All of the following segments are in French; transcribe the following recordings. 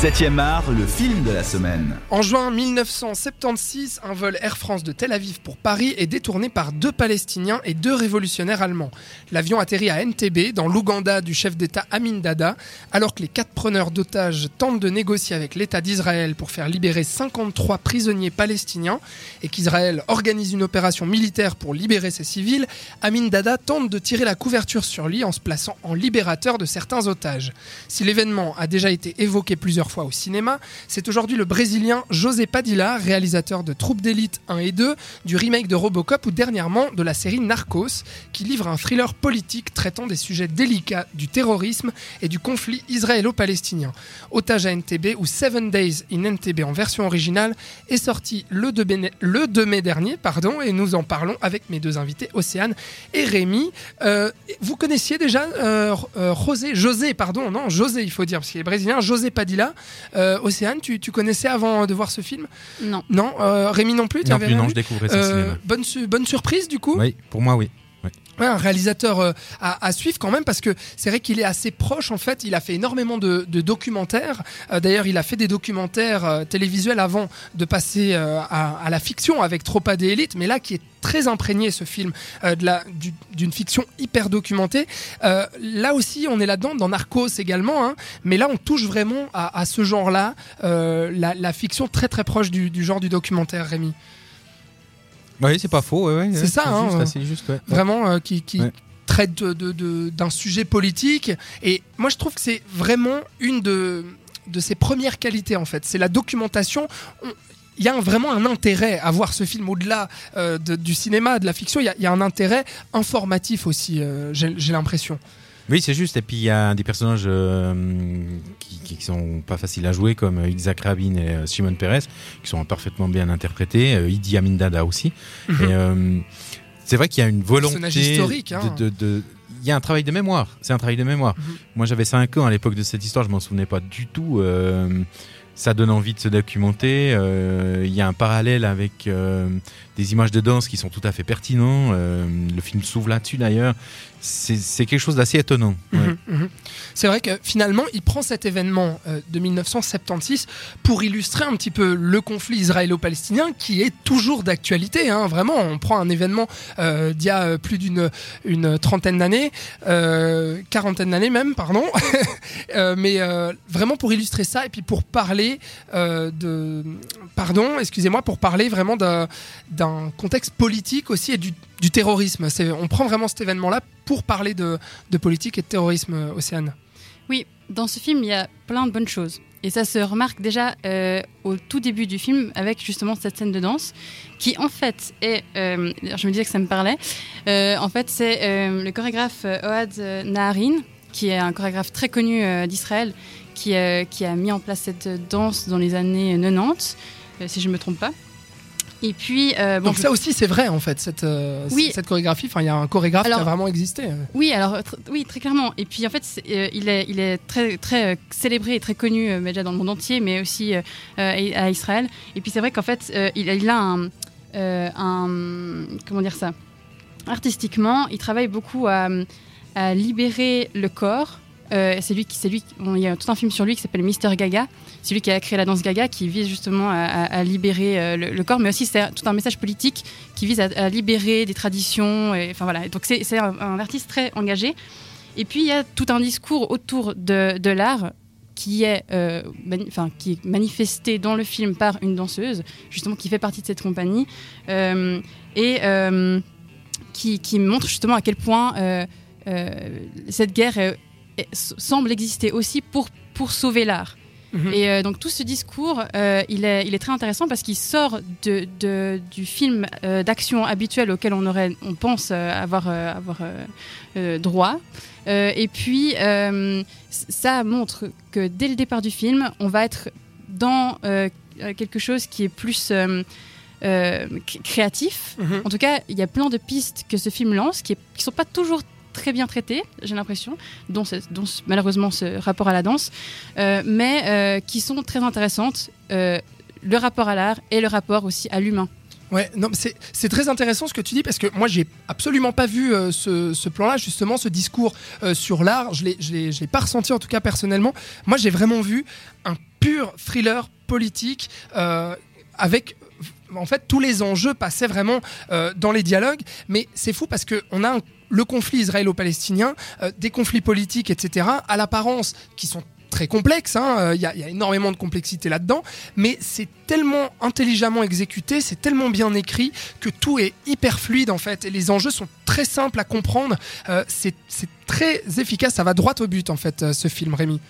7e art, le film de la semaine. En juin 1976, un vol Air France de Tel Aviv pour Paris est détourné par deux Palestiniens et deux révolutionnaires allemands. L'avion atterrit à Entebbe, dans l'Ouganda du chef d'État Amin Dada, alors que les quatre preneurs d'otages tentent de négocier avec l'État d'Israël pour faire libérer 53 prisonniers palestiniens et qu'Israël organise une opération militaire pour libérer ses civils. Amin Dada tente de tirer la couverture sur lui en se plaçant en libérateur de certains otages. Si l'événement a déjà été évoqué plusieurs au cinéma, c'est aujourd'hui le Brésilien José Padilla, réalisateur de Troupes d'élite 1 et 2, du remake de Robocop ou dernièrement de la série Narcos, qui livre un thriller politique traitant des sujets délicats du terrorisme et du conflit israélo-palestinien. Otage à NTB ou Seven Days in NTB en version originale est sorti le 2 mai, le 2 mai dernier pardon, et nous en parlons avec mes deux invités, Océane et Rémi. Euh, vous connaissiez déjà euh, euh, José, José, pardon, non, José, il faut dire, parce qu'il est brésilien, José Padilla. Euh, Océane, tu, tu connaissais avant de voir ce film? Non. Non, euh, Rémi non plus, tu Non avais plus, rien non, vu? je découvrais ça Euh, cinéma. bonne, su- bonne surprise du coup? Oui, pour moi, oui. Ouais, un réalisateur euh, à, à suivre quand même parce que c'est vrai qu'il est assez proche en fait. Il a fait énormément de, de documentaires. Euh, D'ailleurs, il a fait des documentaires euh, télévisuels avant de passer euh, à, à la fiction avec Tropa des élites, mais là qui est très imprégné ce film euh, de la- du- d'une fiction hyper documentée. Euh, là aussi, on est là-dedans dans Narcos également, hein, mais là on touche vraiment à, à ce genre-là, euh, la, la fiction très très proche du, du genre du documentaire, Rémi. Oui, c'est pas faux. ouais, ouais, C'est ça, hein, juste, assez juste, ouais. vraiment qui, traite de- de- de- d'un sujet politique. Et moi, je trouve que c'est vraiment une de, de ses premières qualités, en fait. C'est la documentation. On- il y a un- vraiment un intérêt à voir ce film au-delà euh, de- du cinéma, de la fiction. Il y a, il y a un intérêt informatif aussi, euh, j'ai l'impression. Oui, c'est juste. Et puis il y a des personnages euh, qui, qui sont pas faciles à jouer, comme Isaac Rabin et Simone Perez, qui sont parfaitement bien interprétés. Idi Amin Dada aussi. Euh, c'est vrai qu'il y a une volonté Personnage historique, hein. de, de- de- il y a un travail de mémoire. C'est un travail de mémoire. Mhm. Moi, j'avais 5 ans à l'époque de cette histoire. Je m'en souvenais pas du tout. Euh, ça donne envie de se documenter. Euh, Il y a un parallèle avec euh, des images de danse qui sont tout à fait pertinents. Euh, le film s'ouvre là-dessus d'ailleurs. C'est quelque chose d'assez étonnant. Ouais. Mhm, mhm. C'est vrai que finalement, il prend cet événement de 1976 pour illustrer un petit peu le conflit israélo-palestinien qui est toujours d'actualité. hein. Vraiment, on prend un événement d'il y a plus d'une une trentaine d'années, quarantaine d'années même, pardon. Mais vraiment pour illustrer ça et puis pour parler euh, de, pardon, excusez-moi, pour parler vraiment d'un contexte politique aussi et du, terrorisme. On prend vraiment cet événement-là pour parler de, politique et de terrorisme, euh, Océane. Oui, dans ce film, il y a plein de bonnes choses. Et ça se remarque déjà euh, au tout début du film avec justement cette scène de danse qui en fait est, euh, je me disais que ça me parlait, Euh, en fait c'est euh, le chorégraphe euh, euh, Naharin qui est un chorégraphe très connu euh, d'Israël qui, qui a mis en place cette danse dans les années 90, euh, si je ne me trompe pas. Et puis, euh, bon, Donc je- ça aussi, c'est vrai en fait, cette, euh, Oui. cette chorégraphie. Enfin, il y a un chorégraphe qui a vraiment existé. Oui, alors tr- oui, très clairement. Et puis en fait, euh, il est, il est très, très célébré et très connu déjà dans le monde entier, mais aussi à Israël. Et puis c'est vrai qu'en fait, il, a- il a un, un, comment dire ça, artistiquement, il travaille beaucoup à, à libérer le corps. Euh, c'est lui qui, c'est lui. il y a tout un film sur lui qui s'appelle Mister Gaga. C'est lui qui a créé la danse Gaga, qui vise justement à, libérer euh, le, corps, mais aussi c'est tout un message politique qui vise à, libérer des traditions. Enfin voilà. Donc c'est, un, artiste très engagé. Et puis il y a tout un discours autour de, l'art qui est, euh, enfin, qui est manifesté dans le film par une danseuse, justement qui fait partie de cette compagnie, et qui, qui montre justement à quel point cette guerre est- semble exister aussi pour, pour sauver l'art. Mhm. Et euh, donc tout ce discours, euh, il, est, il est très intéressant parce qu'il sort de, de- du film euh, d'action habituel auquel on, aurait, on pense avoir, avoir droit. Et puis, ça montre que dès le départ du film, on va être dans quelque chose qui est plus euh, cré- créatif. Mhm. En tout cas, il y a plein de pistes que ce film lance qui ne sont pas toujours très bien traitées, j'ai l'impression, dont, malheureusement ce rapport à la danse, euh, mais euh, qui sont très intéressantes. euh, le rapport à l'art et le rapport aussi à l'humain. Ouais, non, c'est très intéressant ce que tu dis parce que moi j'ai absolument pas vu ce, ce plan-là, justement, ce discours sur l'art. Je l'ai- pas ressenti en tout cas personnellement. Moi j'ai vraiment vu un pur thriller politique avec en fait tous les enjeux passaient vraiment dans les dialogues mais c'est fou parce que on a un- le conflit israélo-palestinien euh, des conflits politiques etc à l'apparence qui sont très complexes hein, euh, il y, a- il y a énormément de complexité là-dedans mais c'est tellement intelligemment exécuté c'est tellement bien écrit que tout est hyper fluide en fait et les enjeux sont très simples à comprendre. Euh, c'est c'est très efficace ça va droit au but en fait euh, ce film Rémi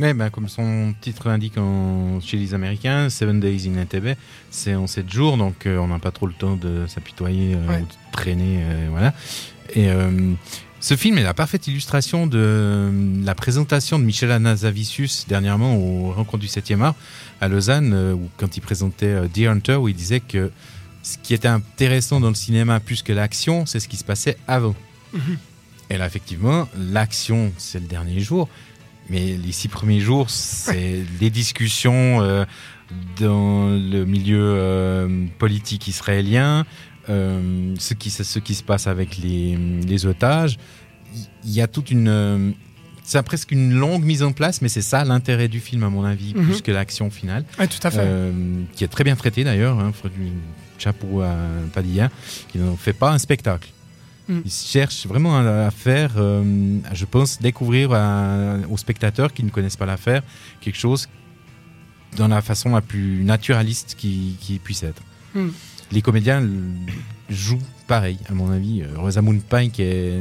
Ouais, ben, comme son titre l'indique en- chez les Américains, Seven Days in Entebbe, c'est en 7 jours, donc euh, on n'a pas trop le temps de s'apitoyer euh, Ouais. ou de traîner. euh, voilà. Et ce film est la parfaite illustration de la présentation de Michel Anazavicius dernièrement au Rencontre du 7e art à Lausanne, où, quand il présentait Deer Hunter, où il disait que ce qui était intéressant dans le cinéma plus que l'action, c'est ce qui se passait avant. Et là, effectivement, l'action, c'est le dernier jour. Mais les six premiers jours, c'est les discussions euh, dans le milieu euh, politique israélien, euh, ce, qui, ce qui se passe avec les, les otages. Il y a toute une. c'est presque une longue mise en place, mais c'est ça l'intérêt du film, à mon avis, Mhm. plus que l'action finale. Ouais, tout à fait qui est très bien traité d'ailleurs. Hein, chapeau à Padilla, qui n'en fait pas un spectacle. Mm. Il cherche vraiment à, à faire, euh, je pense, découvrir à- aux spectateurs qui ne connaissent pas l'affaire quelque chose dans la façon la plus naturaliste qui, qui puisse être. Mm. Les comédiens jouent pareil, à mon avis. Euh, Rosamund Pike est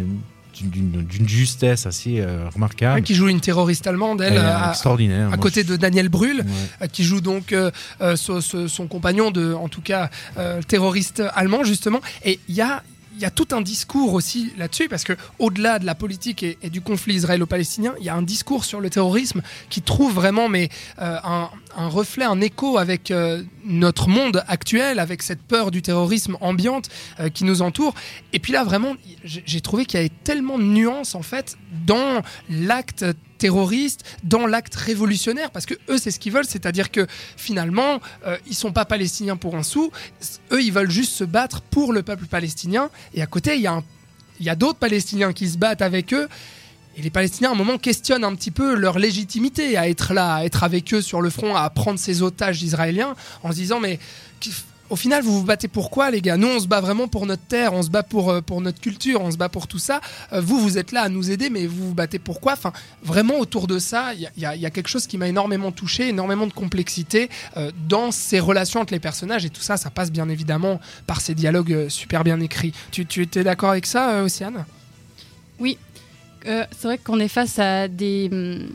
d'une- justesse assez euh, remarquable. qui joue une terroriste allemande elle, à, extraordinaire. à côté je- de Daniel Brühl Ouais. qui joue donc euh, so- so- son compagnon de, en tout cas, terroriste allemand justement. Et il y a y a tout un discours aussi là-dessus, parce que au-delà de la politique et, et du conflit israélo-palestinien, il y a un discours sur le terrorisme qui trouve vraiment mais, euh, un, un reflet, un écho avec euh, notre monde actuel, avec cette peur du terrorisme ambiante euh, qui nous entoure. Et puis là, vraiment, j'ai trouvé qu'il y avait tellement de nuances en fait dans l'acte terroriste, dans l'acte révolutionnaire, parce que eux, c'est ce qu'ils veulent, c'est-à-dire que finalement, euh, ils sont pas palestiniens pour un sou, eux, ils veulent juste se battre pour le peuple palestinien, et à côté, il y a d'autres Palestiniens qui se battent avec eux, et les Palestiniens, à un moment, questionnent un petit peu leur légitimité à être là, à être avec eux sur le front, à prendre ces otages israéliens, en se disant, mais au final, vous vous battez pour quoi, les gars? Nous, on se bat vraiment pour notre terre, on se bat pour, euh, pour notre culture, on se bat pour tout ça. Euh, vous, vous êtes là à nous aider, mais vous vous battez pour quoi? Enfin, vraiment, autour de ça, il y a, quelque chose qui m'a énormément touché, énormément de complexité euh, dans ces relations entre les personnages, et tout ça, ça passe bien évidemment par ces dialogues super bien écrits. Tu, tu étais d'accord avec ça, Océane Euh, c'est vrai qu'on est face à des, hum,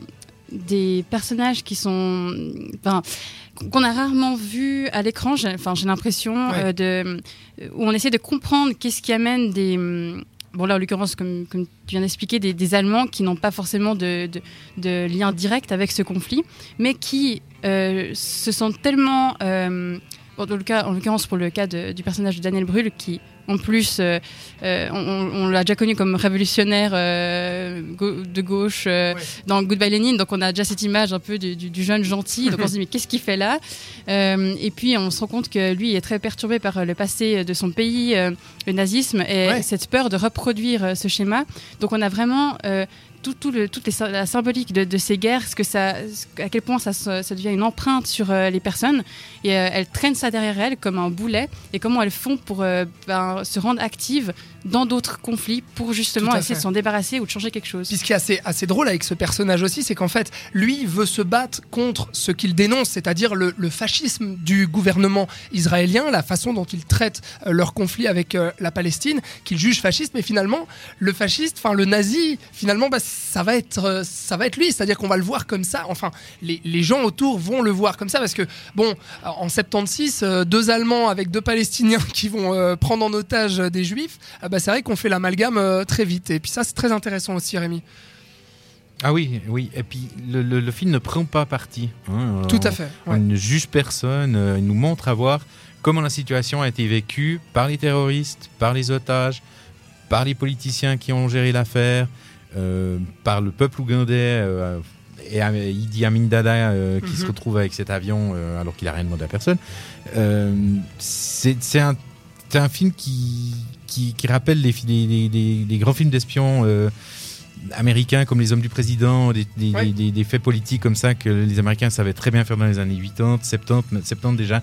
des personnages qui sont. Qu'on a rarement vu à l'écran, j'ai enfin, j'ai l'impression, Ouais. euh, de, où on essaie de comprendre qu'est-ce qui amène des. hum, Bon, là, en l'occurrence, comme, comme tu viens d'expliquer, des, des Allemands qui n'ont pas forcément de, de, de lien direct avec ce conflit, mais qui euh, se sentent tellement. Dans le cas, en l'occurrence, pour le cas de- du personnage de Daniel Brühl, qui, en plus, euh, euh, on, l'a déjà connu comme révolutionnaire euh, de gauche Ouais. dans Goodbye Lenin, donc on a déjà cette image un peu du, du- du jeune gentil, donc on se dit mais qu'est-ce qu'il fait là? Et puis on se rend compte que lui est très perturbé par le passé de son pays, le nazisme, et Ouais. cette peur de reproduire ce schéma. Donc on a vraiment tout, tout le, toute les, la symbolique de, de ces guerres, ce que ça, à quel point ça, devient une empreinte sur euh, les personnes, et euh, elles traînent ça derrière elles comme un boulet, et comment elles font pour euh, ben, se rendre actives dans d'autres conflits pour justement essayer fait. de s'en débarrasser ou de changer quelque chose. Puis ce qui est assez, assez drôle avec ce personnage aussi, c'est qu'en fait, lui veut se battre contre ce qu'il dénonce, c'est-à-dire le, le fascisme du gouvernement israélien, la façon dont il traite leur conflit avec la Palestine, qu'il juge fasciste, mais finalement, le fasciste, enfin le nazi, finalement, bah, ça va être, euh, ça va être lui, c'est-à-dire qu'on va le voir comme ça. Enfin, les, les gens autour vont le voir comme ça parce que bon, en 76, euh, deux Allemands avec deux Palestiniens qui vont euh, prendre en otage euh, des Juifs, ah bah, c'est vrai qu'on fait l'amalgame euh, très vite. Et puis ça, c'est très intéressant aussi, Rémi. Ah oui, oui. Et puis le, le- le film ne prend pas parti. hein. Tout On- à fait. On ouais. ne juge personne. euh, Il nous montre à voir comment la situation a été vécue par les terroristes, par les otages, par les politiciens qui ont géré l'affaire, euh, par le peuple ougandais euh, et Idi Amin Dada euh, qui Mhm. se retrouve avec cet avion euh, alors qu'il a rien demandé à personne. Euh, c'est un, un film qui, qui, qui rappelle les, les, les- grands films d'espions. euh, américains comme les hommes du président, des, des- Ouais. des- des faits politiques comme ça que les Américains savaient très bien faire dans les années 80, 70, 70 déjà.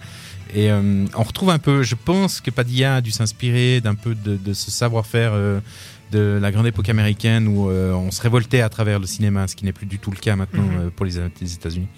Et euh, on retrouve un peu, je pense que Padilla a dû s'inspirer d'un peu de, de ce savoir-faire euh, de la grande époque américaine où euh, on se révoltait à travers le cinéma, ce qui n'est plus du tout le cas maintenant Mhm. euh, pour les, les États-Unis.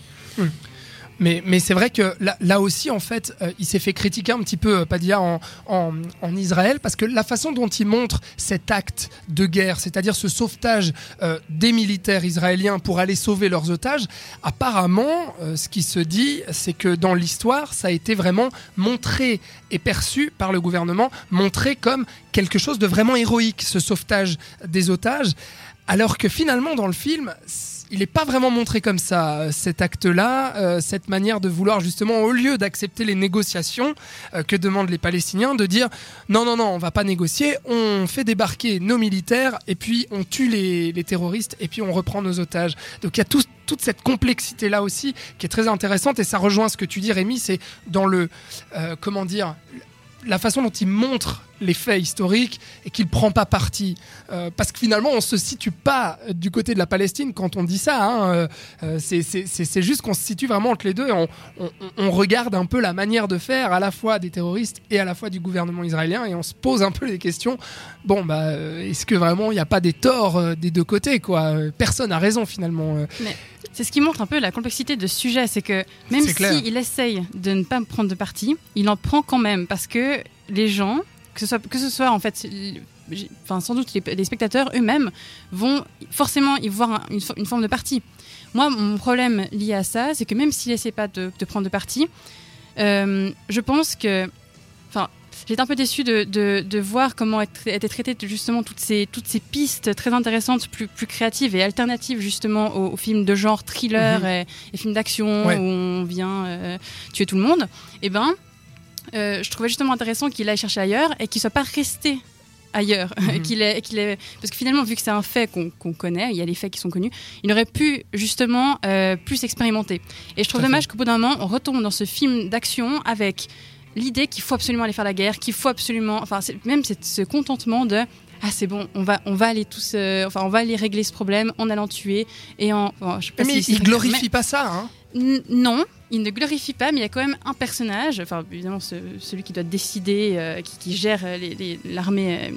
Mais, mais c'est vrai que là, aussi, en fait, euh, il s'est fait critiquer un petit peu, euh, Padilla, en, en, en Israël, parce que la façon dont il montre cet acte de guerre, c'est-à-dire ce sauvetage euh, des militaires israéliens pour aller sauver leurs otages, apparemment, ce qui se dit, c'est que dans l'histoire, ça a été vraiment montré et perçu par le gouvernement, montré comme quelque chose de vraiment héroïque, ce sauvetage des otages, alors que finalement, dans le film, il n'est pas vraiment montré comme ça, euh, cet acte-là, euh, cette manière de vouloir justement, au lieu d'accepter les négociations euh, que demandent les Palestiniens, de dire non, non, non, on va pas négocier, on fait débarquer nos militaires et puis on tue les, terroristes et puis on reprend nos otages. Donc il y a tout- toute cette complexité-là aussi qui est très intéressante et ça rejoint ce que tu dis, Rémi, c'est dans le, comment dire, la façon dont il montre les faits historiques et qu'il prend pas parti. Euh, parce que finalement, on se situe pas du côté de la Palestine quand on dit ça. hein. Euh, euh, c'est- juste qu'on se situe vraiment entre les deux on, on- on regarde un peu la manière de faire à la fois des terroristes et à la fois du gouvernement israélien et on se pose un peu les questions. Bon, bah, est-ce que vraiment il n'y a pas des torts des deux côtés quoi? Personne n'a raison finalement. C'est ce qui montre un peu la complexité de ce sujet, c'est que même s'il essaye de ne pas prendre de parti, il en prend quand même parce que les gens, que ce soit, que ce soit en fait, enfin sans doute les, les spectateurs eux-mêmes vont forcément y voir un- une, fo- une forme de parti. Moi, mon problème lié à ça, c'est que même s'il essaie pas de, de prendre de parti, euh, je pense que, J'étais un peu déçue de, de, de voir comment étaient traitées justement toutes ces, toutes ces pistes très intéressantes, plus, plus créatives et alternatives justement aux, aux films de genre thriller Mhm. et, et films d'action Ouais. où on vient euh, tuer tout le monde. Et ben, euh, je trouvais justement intéressant qu'il aille chercher ailleurs et qu'il soit pas resté ailleurs. Mhm. qu'il ait, qu'il ait- Parce que finalement, vu que c'est un fait qu'on connaît, il y a les faits qui sont connus, il aurait pu justement euh, plus expérimenter. Et je trouve dommage qu'au bout d'un moment, on retombe dans ce film d'action avec l'idée qu'il faut absolument aller faire la guerre, qu'il faut absolument, enfin, c'est- même c'est ce contentement de ah c'est bon, on va, on va aller tous, euh, enfin, on va aller régler ce problème en allant tuer et en. bon, je sais pas Mais si- il si- glorifie pas ça. Hein. Non, il ne glorifie pas, mais il y a quand même un personnage, enfin évidemment ce- celui qui doit décider, euh, qui, qui gère euh, l'armée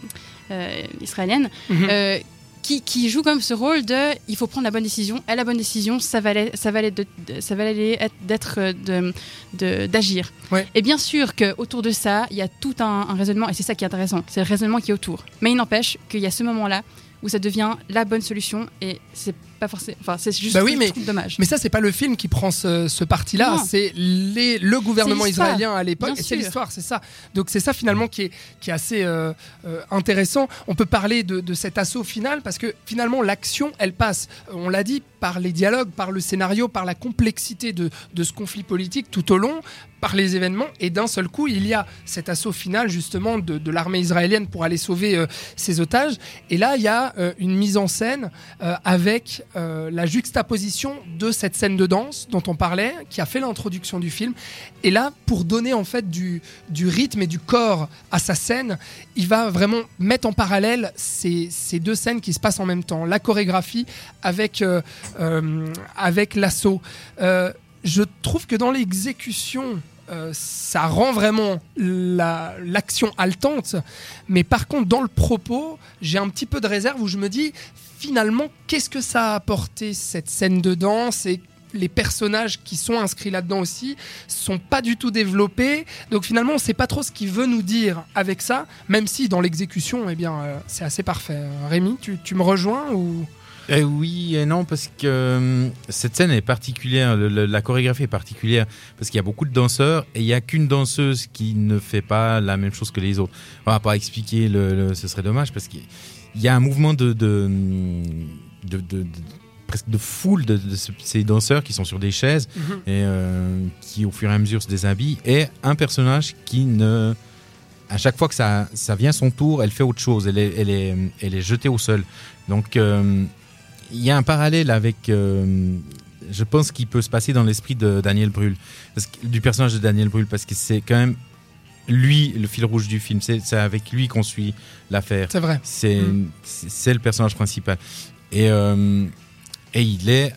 euh, israélienne, Mhm. euh, qui, qui joue comme ce rôle de il faut prendre la bonne décision, et la bonne décision, ça valait, ça valait, de- ça valait être d'être euh, de- de- d'agir. Ouais. Et bien sûr qu'autour de ça, il y a tout un, un raisonnement, et c'est ça qui est intéressant, c'est le raisonnement qui est autour. Mais il n'empêche qu'il y a ce moment-là où ça devient la bonne solution, et c'est pas forcément, enfin c'est juste Bah oui, mais- dommage. Mais ça, c'est pas le film qui prend ce, ce parti-là, c'est les- le gouvernement israélien à l'époque. C'est l'histoire, c'est ça. Donc c'est ça finalement qui est, qui est assez euh, euh, intéressant. On peut parler de, de cet assaut final parce que finalement l'action, elle passe, euh, on l'a dit, par les dialogues, par le scénario, par la complexité de, de ce conflit politique tout au long, par les événements. Et d'un seul coup, il y a cet assaut final justement de, de l'armée israélienne pour aller sauver euh, ses otages. Et là, il y a euh, une mise en scène euh, avec euh, la juxtaposition de cette scène de danse dont on parlait, qui a fait l'introduction du film. Et là, pour donner en fait du, du rythme et du corps à sa scène, il va vraiment mettre en parallèle ces, ces deux scènes qui se passent en même temps. La chorégraphie avec, euh, euh, avec l'assaut. Je trouve que dans l'exécution, euh, ça rend vraiment la- l'action haletante. Mais par contre, dans le propos, j'ai un petit peu de réserve où je me dis, finalement, qu'est-ce que ça a apporté cette scène de danse? Et les personnages qui sont inscrits là-dedans aussi sont pas du tout développés. Donc finalement, on sait pas trop ce qu'il veut nous dire avec ça, même si dans l'exécution, eh bien, euh, c'est assez parfait. Euh, Rémi, tu, tu me rejoins ou? Eh oui et non, parce que euh, cette scène est particulière, le- le- la chorégraphie est particulière, parce qu'il y a beaucoup de danseurs et il n'y a qu'une danseuse qui ne fait pas la même chose que les autres. On va pas expliquer, le, ce serait dommage, parce qu'il y a un mouvement de, de, de, de- de- presque de foule de, de ce- ces danseurs qui sont sur des chaises et euh, qui au fur et à mesure se déshabillent, et un personnage qui ne... À chaque fois que ça, ça vient son tour, elle fait autre chose, elle est, elle est, elle est jetée au sol. Donc euh, il y a un parallèle avec, euh, je pense, qu'il peut se passer dans l'esprit de Daniel Brühl, parce que- du personnage de Daniel Brühl, parce que c'est quand même lui le fil rouge du film. C'est avec lui qu'on suit l'affaire. c'est vrai. C'est Mm. le personnage principal. Et, euh, et il est,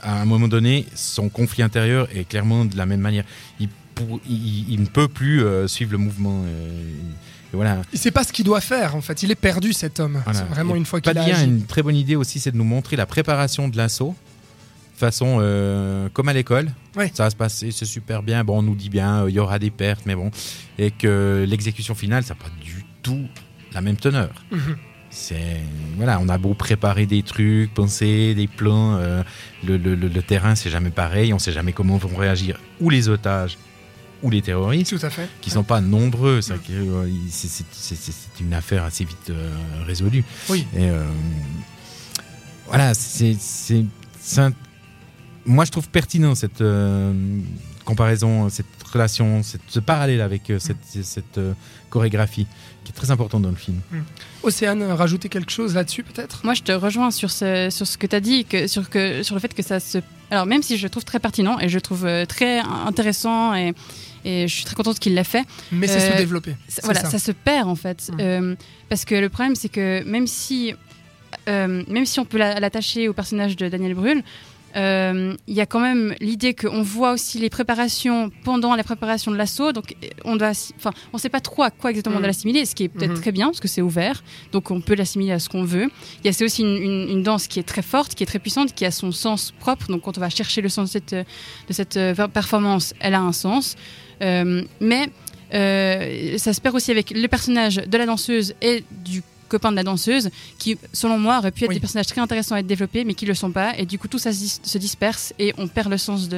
à un moment donné, son conflit intérieur est clairement de la même manière. Il, pour- il, il ne peut plus euh, suivre le mouvement. euh, voilà. Il sait pas ce qu'il doit faire en fait. Il est perdu cet homme. Voilà. C'est vraiment Et une fois qu'il a agi. une très bonne idée aussi, c'est de nous montrer la préparation de l'assaut. Façon euh, comme à l'école. Ouais. Ça va se passer, c'est super bien. Bon, on nous dit bien, euh, il y aura des pertes, mais bon. Et que l'exécution finale, ça n'a pas du tout la même teneur. Mhm. C'est voilà, on a beau préparer des trucs, penser des plans, euh, le, le- le- le terrain c'est jamais pareil, on sait jamais comment vont réagir ou les otages ou les terroristes Tout à fait. qui sont pas nombreux. ça, euh, c'est- une affaire assez vite euh, résolue. Oui. Et euh, voilà, c'est moi je trouve pertinent cette euh, comparaison, cette relation, cette- ce parallèle avec euh, cette, cette euh, chorégraphie qui est très importante dans le film. Océane, rajouter quelque chose là-dessus peut-être? Moi, je te rejoins sur ce, sur ce que tu as dit, que, sur, que, sur le fait que ça se. Alors, même si je le trouve très pertinent et je le trouve euh, très intéressant et, et je suis très contente qu'il l'ait fait, Mais c'est Euh, C'est voilà, ça. ça. se perd en fait. Mm. Euh, parce que le problème, c'est que même si, euh, même si on peut la- l'attacher au personnage de Daniel Brühl, euh, il y a quand même l'idée qu'on voit aussi les préparations pendant la préparation de l'assaut. Donc, on doit, assi- enfin, on ne sait pas trop à quoi exactement on Mm. doit l'assimiler, ce qui est peut-être Mhm. très bien parce que c'est ouvert. Donc, on peut l'assimiler à ce qu'on veut. Il y a c'est aussi une, une- une danse qui est très forte, qui est très puissante, qui a son sens propre. Donc, quand on va chercher le sens de cette, de cette euh, performance, elle a un sens. Euh, mais euh, ça se perd aussi avec le personnage de la danseuse et du copain de la danseuse, qui, selon moi, auraient pu être Oui. des personnages très intéressants à être développés, mais qui le sont pas. Et du coup, tout ça se, dis- se disperse et on perd le sens de.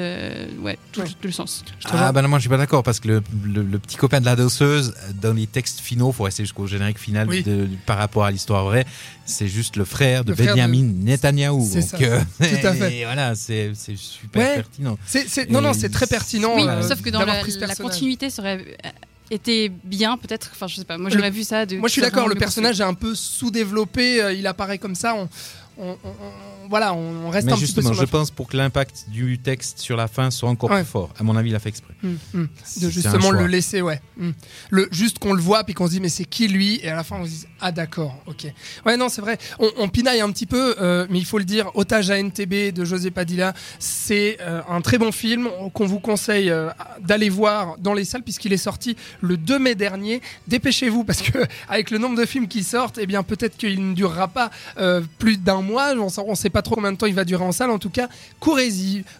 Ouais, tout, Ouais. tout le sens. Je. Ah ben non, moi je suis pas d'accord parce que le, le- le petit copain de la danseuse, dans les textes finaux, faut rester jusqu'au générique final Oui. de- par rapport à l'histoire vraie, c'est juste le frère de Le frère Benjamin Netanyahou. C'est Donc, ça. euh, Tout à fait. Et voilà, c'est c'est super Ouais. pertinent. C'est- c'est- non, non, Et c'est très pertinent. oui, euh, sauf que dans la, la continuité, ça été bien, peut-être. Enfin, je sais pas. Moi, j'aurais vu ça. De, Moi, je suis d'accord. Le personnage est un peu sous-développé. euh, il apparaît comme ça. On, on- on- on- voilà, on reste Mais un petit peu justement, sur je pense pour que l'impact du texte sur la fin soit encore Ouais. plus fort. À mon avis, il a fait exprès. Hum, hum. De justement le laisser, ouais. Hum. Le, juste qu'on le voit, puis qu'on se dit, mais c'est qui lui? Et à la fin, on se dit, ah d'accord, ok. Ouais, non, c'est vrai. On, on pinaille un petit peu, euh, mais il faut le dire, Otage à NTB de José Padilla, c'est euh, un très bon film qu'on vous conseille euh, d'aller voir dans les salles, puisqu'il est sorti le 2 mai dernier. Dépêchez-vous, parce que avec le nombre de films qui sortent, eh bien peut-être qu'il ne durera pas plus d'un mois. On ne sait pas trop combien de temps il va durer en salle. En tout cas, courez-y,